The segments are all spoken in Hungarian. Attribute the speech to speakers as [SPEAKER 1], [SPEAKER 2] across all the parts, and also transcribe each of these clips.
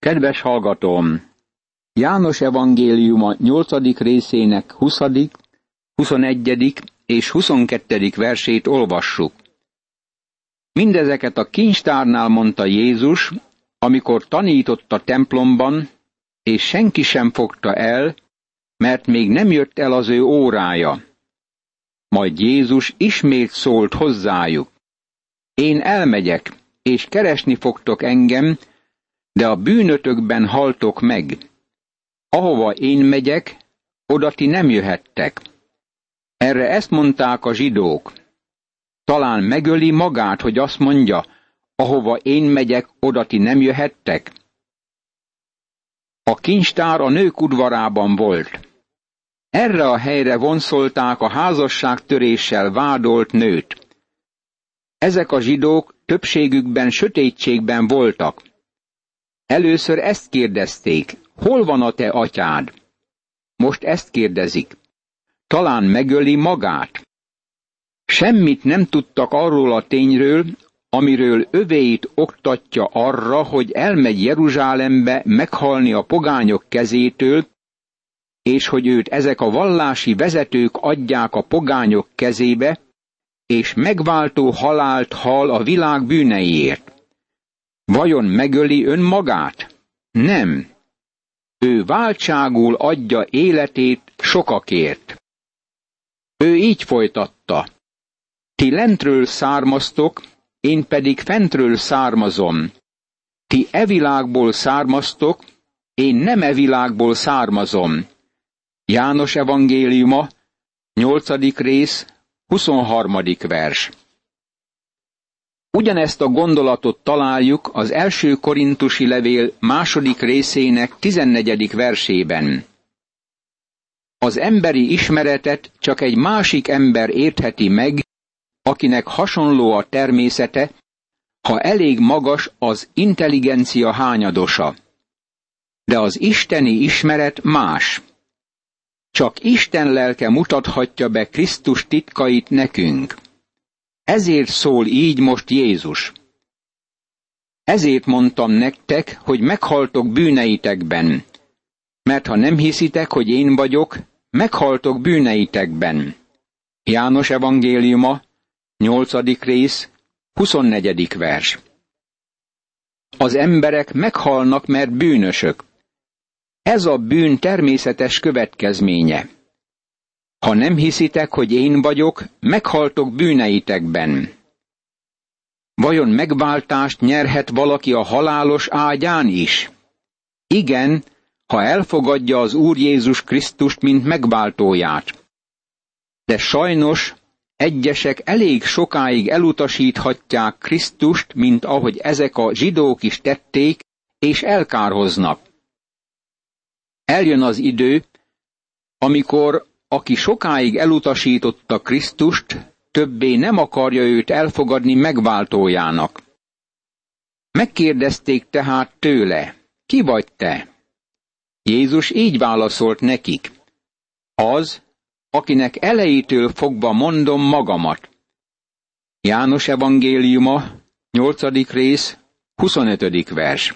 [SPEAKER 1] Kedves hallgatóm! János evangéliuma 8. részének 20., 21. és 22. versét olvassuk. Mindezeket a kincstárnál mondta Jézus, amikor tanított a templomban, és senki sem fogta el, mert még nem jött el az ő órája. Majd Jézus ismét szólt hozzájuk. Én elmegyek, és keresni fogtok engem, de a bűnötökben haltok meg. Ahova én megyek, oda ti nem jöhettek. Erre ezt mondták a zsidók. Talán megöli magát, hogy azt mondja, ahova én megyek, oda ti nem jöhettek? A kincstár a nők udvarában volt. Erre a helyre vonszolták a házasság töréssel vádolt nőt. Ezek a zsidók többségükben sötétségben voltak. Először ezt kérdezték, hol van a te atyád? Most ezt kérdezik. Talán megöli magát? Semmit nem tudtak arról a tényről, amiről övéit oktatja arra, hogy elmegy Jeruzsálembe meghalni a pogányok kezétől, és hogy őt ezek a vallási vezetők adják a pogányok kezébe, és megváltó halált hal a világ bűneiért. Vajon megöli önmagát? Nem. Ő váltságul adja életét sokakért. Ő így folytatta. Ti lentről származtok, én pedig fentről származom. Ti e világból származtok, én nem e világból származom. János evangéliuma, 8. rész, 23. vers. Ugyanezt a gondolatot találjuk az első korintusi levél második részének 14. versében. Az emberi ismeretet csak egy másik ember értheti meg, akinek hasonló a természete, ha elég magas az intelligencia hányadosa. De az isteni ismeret más. Csak Isten lelke mutathatja be Krisztus titkait nekünk. Ezért szól így most Jézus. Ezért mondtam nektek, hogy meghaltok bűneitekben. Mert ha nem hiszitek, hogy én vagyok, meghaltok bűneitekben. János evangéliuma, 8. rész, 24. vers. Az emberek meghalnak, mert bűnösök. Ez a bűn természetes következménye. Ha nem hiszitek, hogy én vagyok, meghaltok bűneitekben. Vajon megváltást nyerhet valaki a halálos ágyán is? Igen, ha elfogadja az Úr Jézus Krisztust, mint megváltóját. De sajnos egyesek elég sokáig elutasíthatják Krisztust, mint ahogy ezek a zsidók is tették, és elkárhoznak. Eljön az idő, amikor aki sokáig elutasította Krisztust, többé nem akarja őt elfogadni megváltójának. Megkérdezték tehát tőle, ki vagy te? Jézus így válaszolt nekik, az, akinek elejétől fogva mondom magamat. János evangéliuma, 8. rész, 25. vers.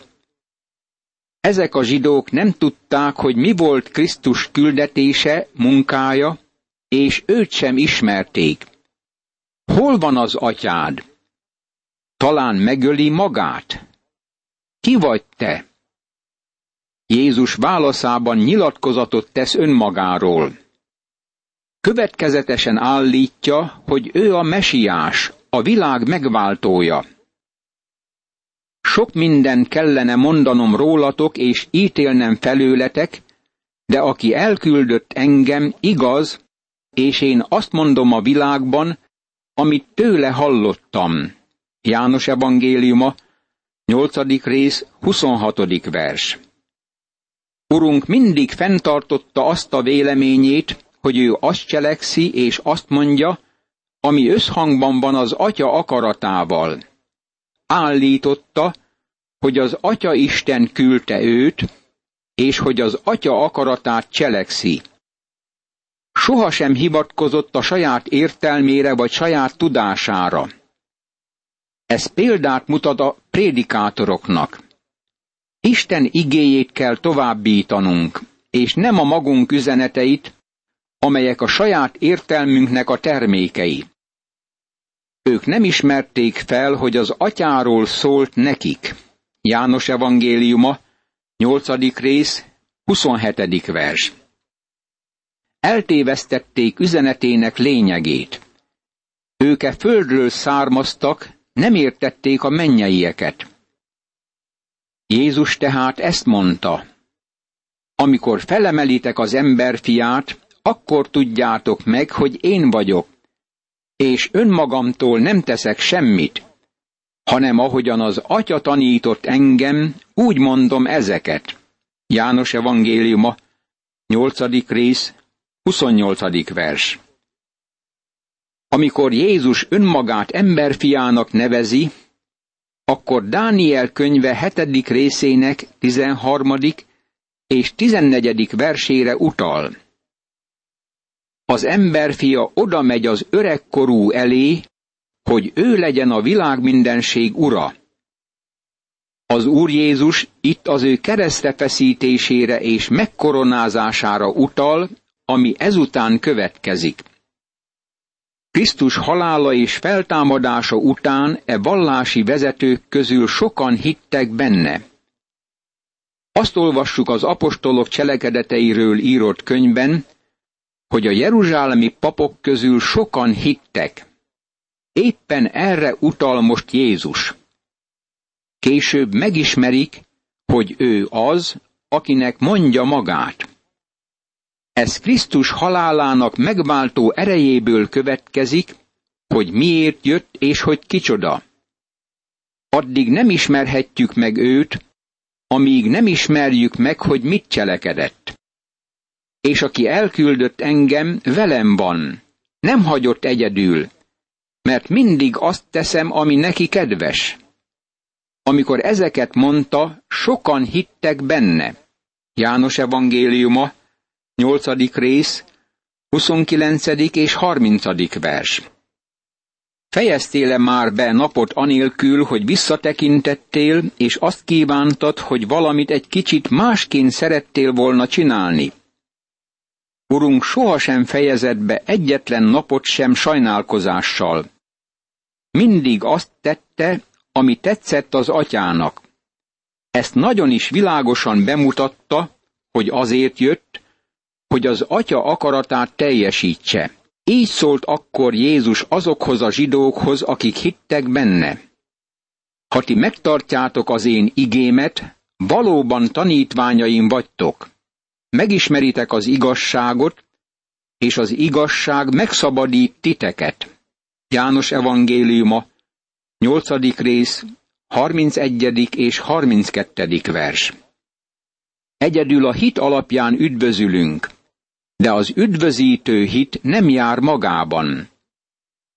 [SPEAKER 1] Ezek a zsidók nem tudták, hogy mi volt Krisztus küldetése, munkája, és őt sem ismerték. Hol van az atyád? Talán megöli magát? Ki vagy te? Jézus válaszában nyilatkozatot tesz önmagáról. Következetesen állítja, hogy ő a mesiás, a világ megváltója. Sok minden kellene mondanom rólatok és ítélnem felőletek, de aki elküldött engem, igaz, és én azt mondom a világban, amit tőle hallottam. János evangéliuma, 8. rész, 26. vers. Urunk mindig fenntartotta azt a véleményét, hogy ő azt cselekszi és azt mondja, ami összhangban van az atya akaratával. Állította, hogy az Atya Isten küldte őt, és hogy az Atya akaratát cselekszi. Sohasem hivatkozott a saját értelmére vagy saját tudására. Ez példát mutat a prédikátoroknak. Isten igéjét kell továbbítanunk, és nem a magunk üzeneteit, amelyek a saját értelmünknek a termékei. Ők nem ismerték fel, hogy az atyáról szólt nekik. János evangéliuma, 8. rész, 27. vers. Eltévesztették üzenetének lényegét. Őke földről származtak, nem értették a mennyeieket. Jézus tehát ezt mondta, amikor felemelitek az ember fiát, akkor tudjátok meg, hogy én vagyok, és önmagamtól nem teszek semmit, hanem ahogyan az atya tanított engem, úgy mondom ezeket. János evangéliuma, 8. rész, 28. vers. Amikor Jézus önmagát emberfiának nevezi, akkor Dániel könyve 7. részének 13. és 14. versére utal. Az emberfia oda megy az öregkorú elé, hogy ő legyen a világ mindenség ura. Az Úr Jézus itt az ő keresztre feszítésére és megkoronázására utal, ami ezután következik. Krisztus halála és feltámadása után e vallási vezetők közül sokan hittek benne. Azt olvassuk az apostolok cselekedeteiről írott könyvben, hogy a jeruzsálemi papok közül sokan hittek. Éppen erre utal most Jézus. Később megismerik, hogy ő az, akinek mondja magát. Ez Krisztus halálának megváltó erejéből következik, hogy miért jött és hogy kicsoda. Addig nem ismerhetjük meg őt, amíg nem ismerjük meg, hogy mit cselekedett. És aki elküldött engem, velem van, nem hagyott egyedül, mert mindig azt teszem, ami neki kedves. Amikor ezeket mondta, sokan hittek benne. János evangéliuma, 8. rész, 29. és 30. vers. Fejeztél-e már be napot anélkül, hogy visszatekintettél, és azt kívántad, hogy valamit egy kicsit másként szerettél volna csinálni? Urunk sohasem fejezett be egyetlen napot sem sajnálkozással. Mindig azt tette, ami tetszett az atyának. Ezt nagyon is világosan bemutatta, hogy azért jött, hogy az atya akaratát teljesítse. Így szólt akkor Jézus azokhoz a zsidókhoz, akik hittek benne. Ha ti megtartjátok az én igémet, valóban tanítványaim vagytok. Megismeritek az igazságot, és az igazság megszabadít titeket. János evangéliuma, 8. rész, 31. és 32. vers. Egyedül a hit alapján üdvözülünk, de az üdvözítő hit nem jár magában.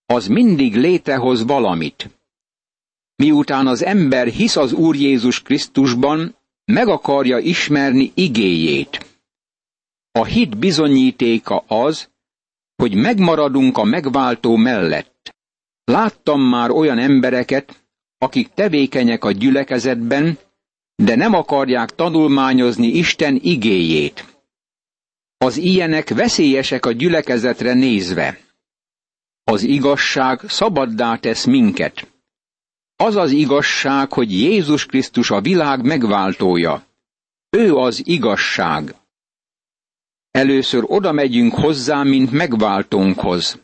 [SPEAKER 1] Az mindig létrehoz valamit. Miután az ember hisz az Úr Jézus Krisztusban, meg akarja ismerni igéjét. A hit bizonyítéka az, hogy megmaradunk a megváltó mellett. Láttam már olyan embereket, akik tevékenyek a gyülekezetben, de nem akarják tanulmányozni Isten igéjét. Az ilyenek veszélyesek a gyülekezetre nézve. Az igazság szabaddá tesz minket. Az az igazság, hogy Jézus Krisztus a világ megváltója. Ő az igazság. Először oda megyünk hozzá, mint megváltónkhoz.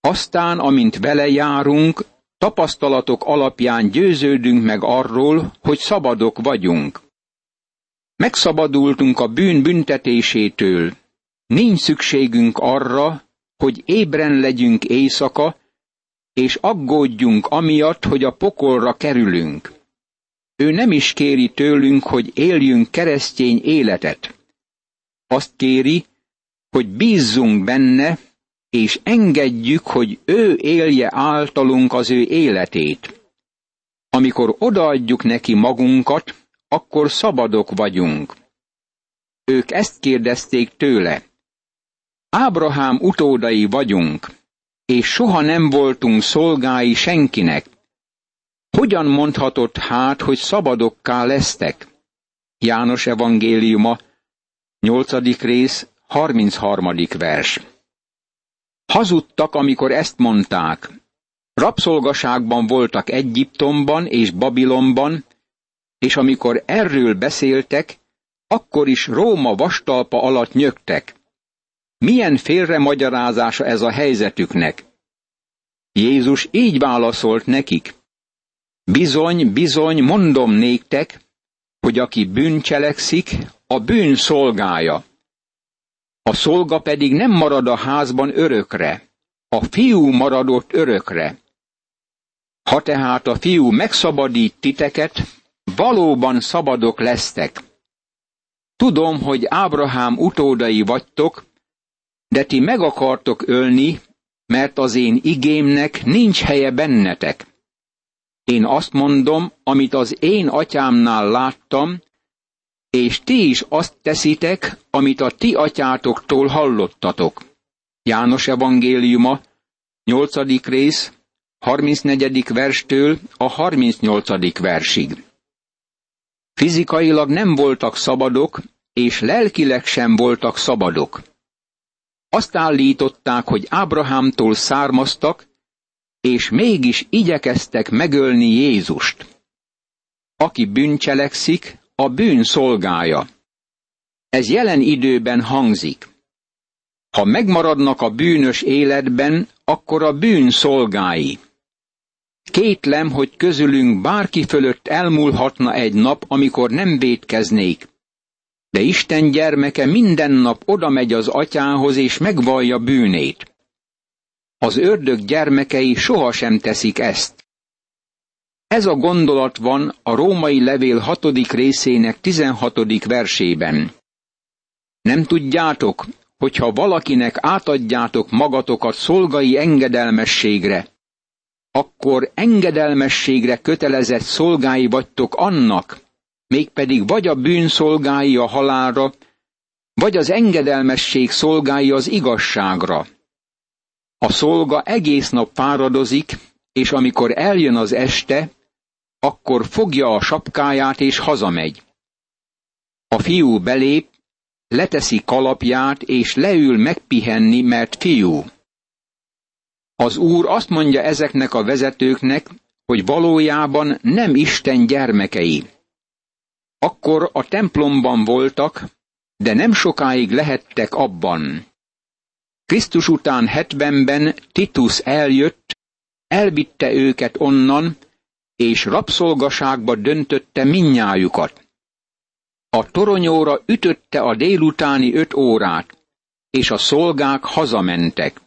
[SPEAKER 1] Aztán, amint vele járunk, tapasztalatok alapján győződünk meg arról, hogy szabadok vagyunk. Megszabadultunk a bűn büntetésétől. Nincs szükségünk arra, hogy ébren legyünk éjszaka, és aggódjunk amiatt, hogy a pokolra kerülünk. Ő nem is kéri tőlünk, hogy éljünk keresztény életet. Azt kéri, hogy bízzunk benne, és engedjük, hogy ő élje általunk az ő életét. Amikor odaadjuk neki magunkat, akkor szabadok vagyunk. Ők ezt kérdezték tőle. Ábrahám utódai vagyunk, és soha nem voltunk szolgái senkinek. Hogyan mondhatott hát, hogy szabadokká lesztek? János evangéliuma, 8. rész, 33. vers. Hazudtak, amikor ezt mondták. Rabszolgaságban voltak Egyiptomban és Babilonban, és amikor erről beszéltek, akkor is Róma vastalpa alatt nyögtek. Milyen félre magyarázása ez a helyzetüknek? Jézus így válaszolt nekik. Bizony, bizony, mondom néktek, hogy aki bűncselekszik, a bűn szolgája. A szolga pedig nem marad a házban örökre, a fiú maradott örökre. Ha tehát a fiú megszabadít titeket, valóban szabadok lesztek. Tudom, hogy Ábrahám utódai vagytok, de ti meg akartok ölni, mert az én igémnek nincs helye bennetek. Én azt mondom, amit az én atyámnál láttam, és ti is azt teszitek, amit a ti atyátoktól hallottatok. János evangéliuma, 8. rész, 34. verstől a 38. versig. Fizikailag nem voltak szabadok, és lelkileg sem voltak szabadok. Azt állították, hogy Ábrahámtól származtak, és mégis igyekeztek megölni Jézust. Aki bűncselekszik, a bűn szolgája. Ez jelen időben hangzik. Ha megmaradnak a bűnös életben, akkor a bűn szolgái. Kétlem, hogy közülünk bárki fölött elmúlhatna egy nap, amikor nem vétkeznék. De Isten gyermeke minden nap oda megy az atyához és megvallja bűnét. Az ördög gyermekei sohasem teszik ezt. Ez a gondolat van a római levél hatodik részének tizenhatodik versében. Nem tudjátok, hogyha valakinek átadjátok magatokat szolgai engedelmességre, akkor engedelmességre kötelezett szolgái vagytok annak, mégpedig vagy a bűn szolgái a halálra, vagy az engedelmesség szolgái az igazságra. A szolga egész nap fáradozik, és amikor eljön az este, akkor fogja a sapkáját és hazamegy. A fiú belép, leteszi kalapját és leül megpihenni, mert fiú. Az úr azt mondja ezeknek a vezetőknek, hogy valójában nem Isten gyermekei. Akkor a templomban voltak, de nem sokáig lehettek abban. Krisztus után hetvenben Titus eljött, elvitte őket onnan, és rabszolgaságba döntötte minnyájukat. A toronyóra ütötte a délutáni öt órát, és a szolgák hazamentek.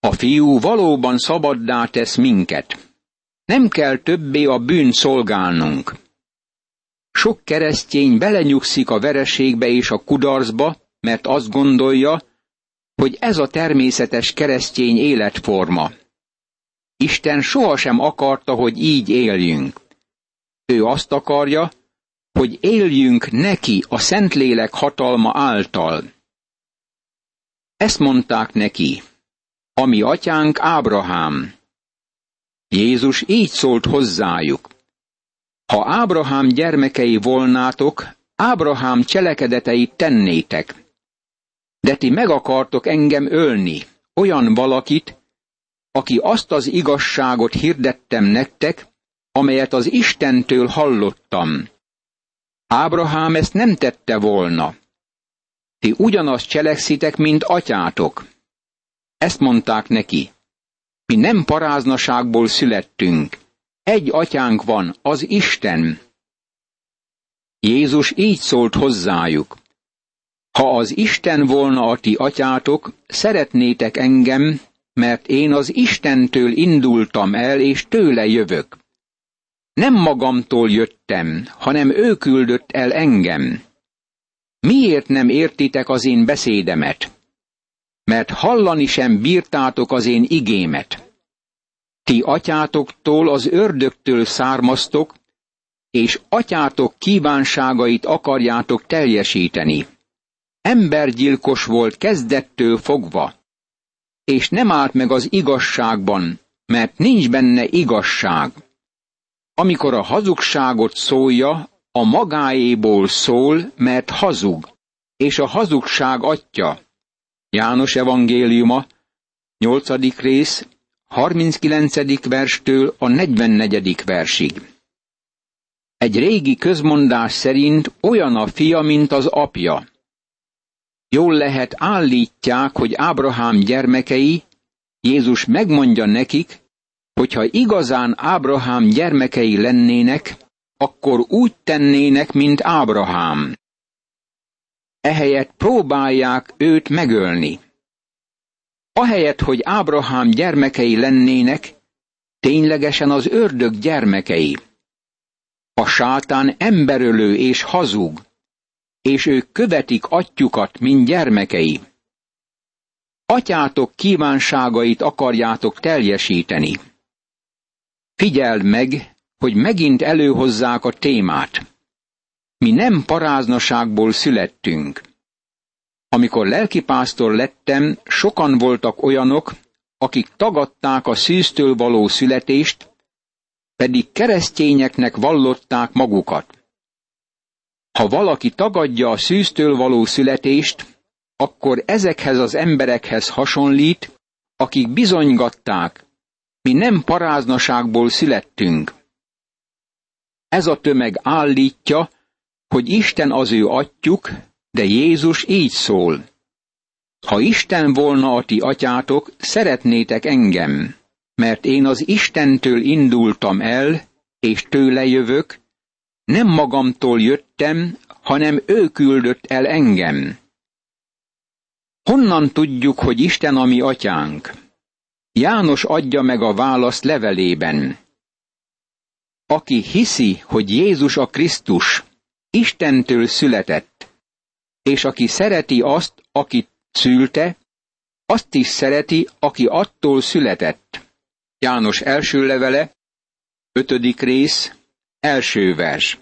[SPEAKER 1] A fiú valóban szabaddá tesz minket. Nem kell többé a bűn szolgálnunk. Sok keresztény belenyugszik a vereségbe és a kudarcba, mert azt gondolja, hogy ez a természetes keresztény életforma. Isten sohasem akarta, hogy így éljünk. Ő azt akarja, hogy éljünk neki a Szentlélek hatalma által. Ezt mondták neki, ami atyánk Ábrahám. Jézus így szólt hozzájuk. Ha Ábrahám gyermekei volnátok, Ábrahám cselekedeteit tennétek. De ti meg akartok engem ölni, olyan valakit, aki azt az igazságot hirdettem nektek, amelyet az Istentől hallottam. Ábrahám ezt nem tette volna. Ti ugyanazt cselekszitek, mint atyátok. Ezt mondták neki. Mi nem paráznaságból születtünk. Egy atyánk van, az Isten. Jézus így szólt hozzájuk. Ha az Isten volna a ti atyátok, szeretnétek engem, mert én az Istentől indultam el, és tőle jövök. Nem magamtól jöttem, hanem ő küldött el engem. Miért nem értitek az én beszédemet? Mert hallani sem bírtátok az én igémet. Ti atyátoktól, az ördögtől származtok, és atyátok kívánságait akarjátok teljesíteni. Embergyilkos volt kezdettől fogva, és nem állt meg az igazságban, mert nincs benne igazság. Amikor a hazugságot szólja, a magáéból szól, mert hazug, és a hazugság atya. János evangéliuma, 8. rész, 39. verstől a 44. versig. Egy régi közmondás szerint olyan a fia, mint az apja. Jól lehet állítják, hogy Ábrahám gyermekei, Jézus megmondja nekik, hogy ha igazán Ábrahám gyermekei lennének, akkor úgy tennének, mint Ábrahám. Ehelyett próbálják őt megölni. Ahelyett, hogy Ábrahám gyermekei lennének, ténylegesen az ördög gyermekei. A sátán emberölő és hazug, és ők követik atyukat, mint gyermekei. Atyátok kívánságait akarjátok teljesíteni. Figyeld meg, hogy megint előhozzák a témát. Mi nem paráznaságból születtünk. Amikor lelkipásztor lettem, sokan voltak olyanok, akik tagadták a szűztől való születést, pedig keresztényeknek vallották magukat. Ha valaki tagadja a szűztől való születést, akkor ezekhez az emberekhez hasonlít, akik bizonygatták, mi nem paráznaságból születtünk. Ez a tömeg állítja, hogy Isten az ő atyuk, de Jézus így szól. Ha Isten volna a ti atyátok, szeretnétek engem, mert én az Istentől indultam el, és tőle jövök, nem magamtól jöttem, hanem ő küldött el engem. Honnan tudjuk, hogy Isten a mi atyánk? János adja meg a választ levelében. Aki hiszi, hogy Jézus a Krisztus, Istentől született, és aki szereti azt, akit szülte, azt is szereti, aki attól született. János első levele, ötödik rész, első vers.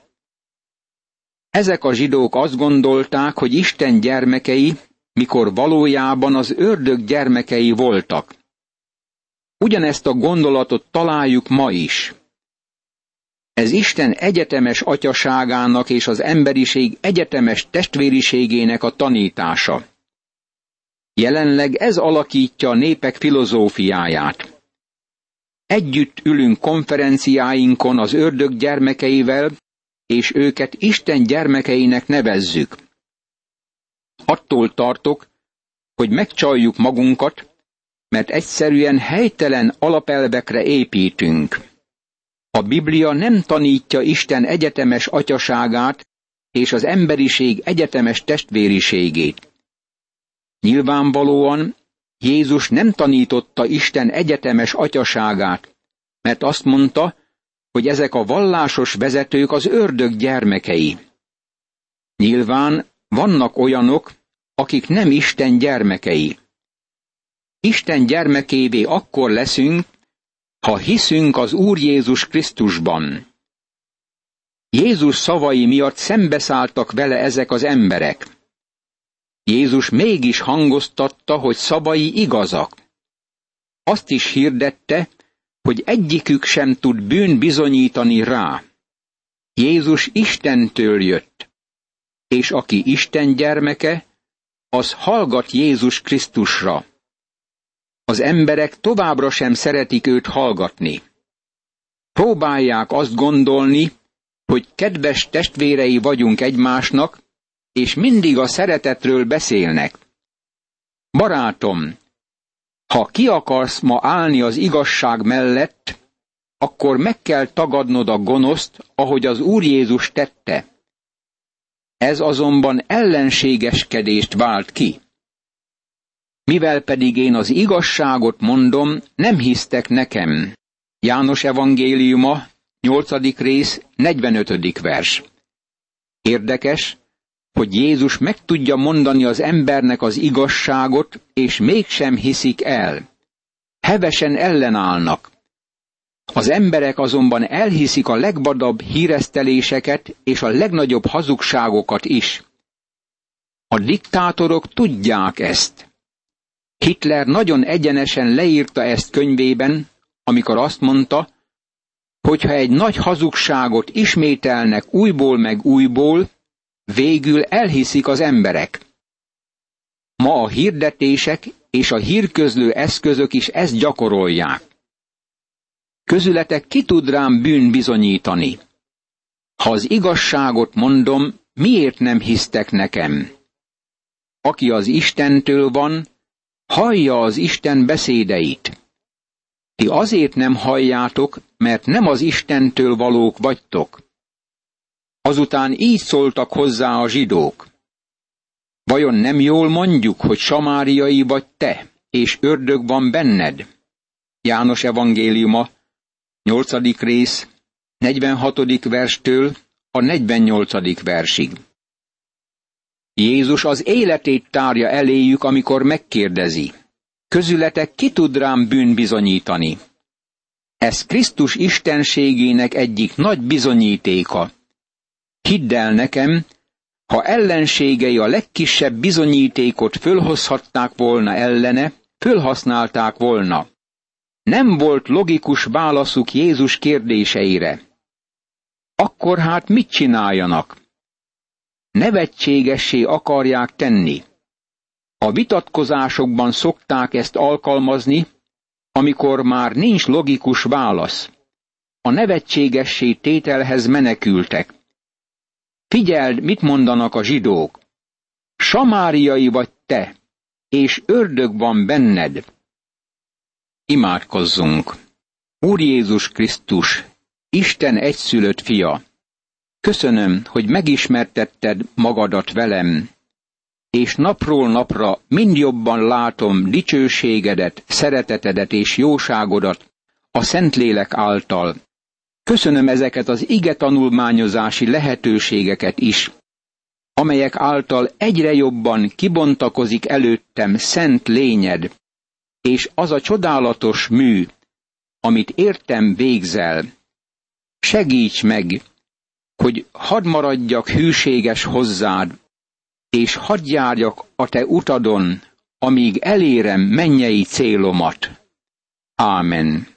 [SPEAKER 1] Ezek a zsidók azt gondolták, hogy Isten gyermekei, mikor valójában az ördög gyermekei voltak. Ugyanezt a gondolatot találjuk ma is. Ez Isten egyetemes atyaságának és az emberiség egyetemes testvériségének a tanítása. Jelenleg ez alakítja a népek filozófiáját. Együtt ülünk konferenciáinkon az ördög gyermekeivel, és őket Isten gyermekeinek nevezzük. Attól tartok, hogy megcsaljuk magunkat, mert egyszerűen helytelen alapelvekre építünk. A Biblia nem tanítja Isten egyetemes atyaságát és az emberiség egyetemes testvériségét. Nyilvánvalóan Jézus nem tanította Isten egyetemes atyaságát, mert azt mondta, hogy ezek a vallásos vezetők az ördög gyermekei. Nyilván vannak olyanok, akik nem Isten gyermekei. Isten gyermekévé akkor leszünk, ha hiszünk az Úr Jézus Krisztusban. Jézus szavai miatt szembeszálltak vele ezek az emberek. Jézus mégis hangoztatta, hogy szavai igazak. Azt is hirdette, hogy egyikük sem tud bűn bizonyítani rá. Jézus Istentől jött, és aki Isten gyermeke, az hallgat Jézus Krisztusra. Az emberek továbbra sem szeretik őt hallgatni. Próbálják azt gondolni, hogy kedves testvérei vagyunk egymásnak, és mindig a szeretetről beszélnek. Barátom, ha ki akarsz ma állni az igazság mellett, akkor meg kell tagadnod a gonoszt, ahogy az Úr Jézus tette. Ez azonban ellenségeskedést vált ki. Mivel pedig én az igazságot mondom, nem hisztek nekem. János evangéliuma, 8. rész, 45. vers. Érdekes, hogy Jézus meg tudja mondani az embernek az igazságot, és mégsem hiszik el. Hevesen ellenállnak. Az emberek azonban elhiszik a legvadabb híreszteléseket és a legnagyobb hazugságokat is. A diktátorok tudják ezt. Hitler nagyon egyenesen leírta ezt könyvében, amikor azt mondta, hogyha egy nagy hazugságot ismételnek újból meg újból, végül elhiszik az emberek. Ma a hirdetések és a hírközlő eszközök is ezt gyakorolják. Közületek ki tud rám bűn bizonyítani? Ha az igazságot mondom, miért nem hisztek nekem? Aki az Istentől van, hallja az Isten beszédeit. Ti azért nem halljátok, mert nem az Istentől valók vagytok. Azután így szóltak hozzá a zsidók. Vajon nem jól mondjuk, hogy samáriai vagy te, és ördög van benned? János evangéliuma, 8. rész, 46. verstől a 48. versig. Jézus az életét tárja eléjük, amikor megkérdezi. Közületek ki tud rám bűn bizonyítani? Ez Krisztus istenségének egyik nagy bizonyítéka. Hidd el nekem, ha ellenségei a legkisebb bizonyítékot fölhozhatták volna ellene, fölhasználták volna. Nem volt logikus válaszuk Jézus kérdéseire. Akkor hát mit csináljanak? Nevetségessé akarják tenni. A vitatkozásokban szokták ezt alkalmazni, amikor már nincs logikus válasz. A nevetségessé tételhez menekültek. Figyeld, mit mondanak a zsidók. Samáriai vagy te, és ördög van benned. Imádkozzunk. Úr Jézus Krisztus, Isten egyszülött fia, köszönöm, hogy megismertetted magadat velem, és napról napra mind jobban látom dicsőségedet, szeretetedet és jóságodat a Szentlélek által. Köszönöm ezeket az ige tanulmányozási lehetőségeket is, amelyek által egyre jobban kibontakozik előttem szent lényed, és az a csodálatos mű, amit értem végzel. Segíts meg, hogy hadd maradjak hűséges hozzád, és hadd járjak a te utadon, amíg elérem mennyei célomat. Ámen.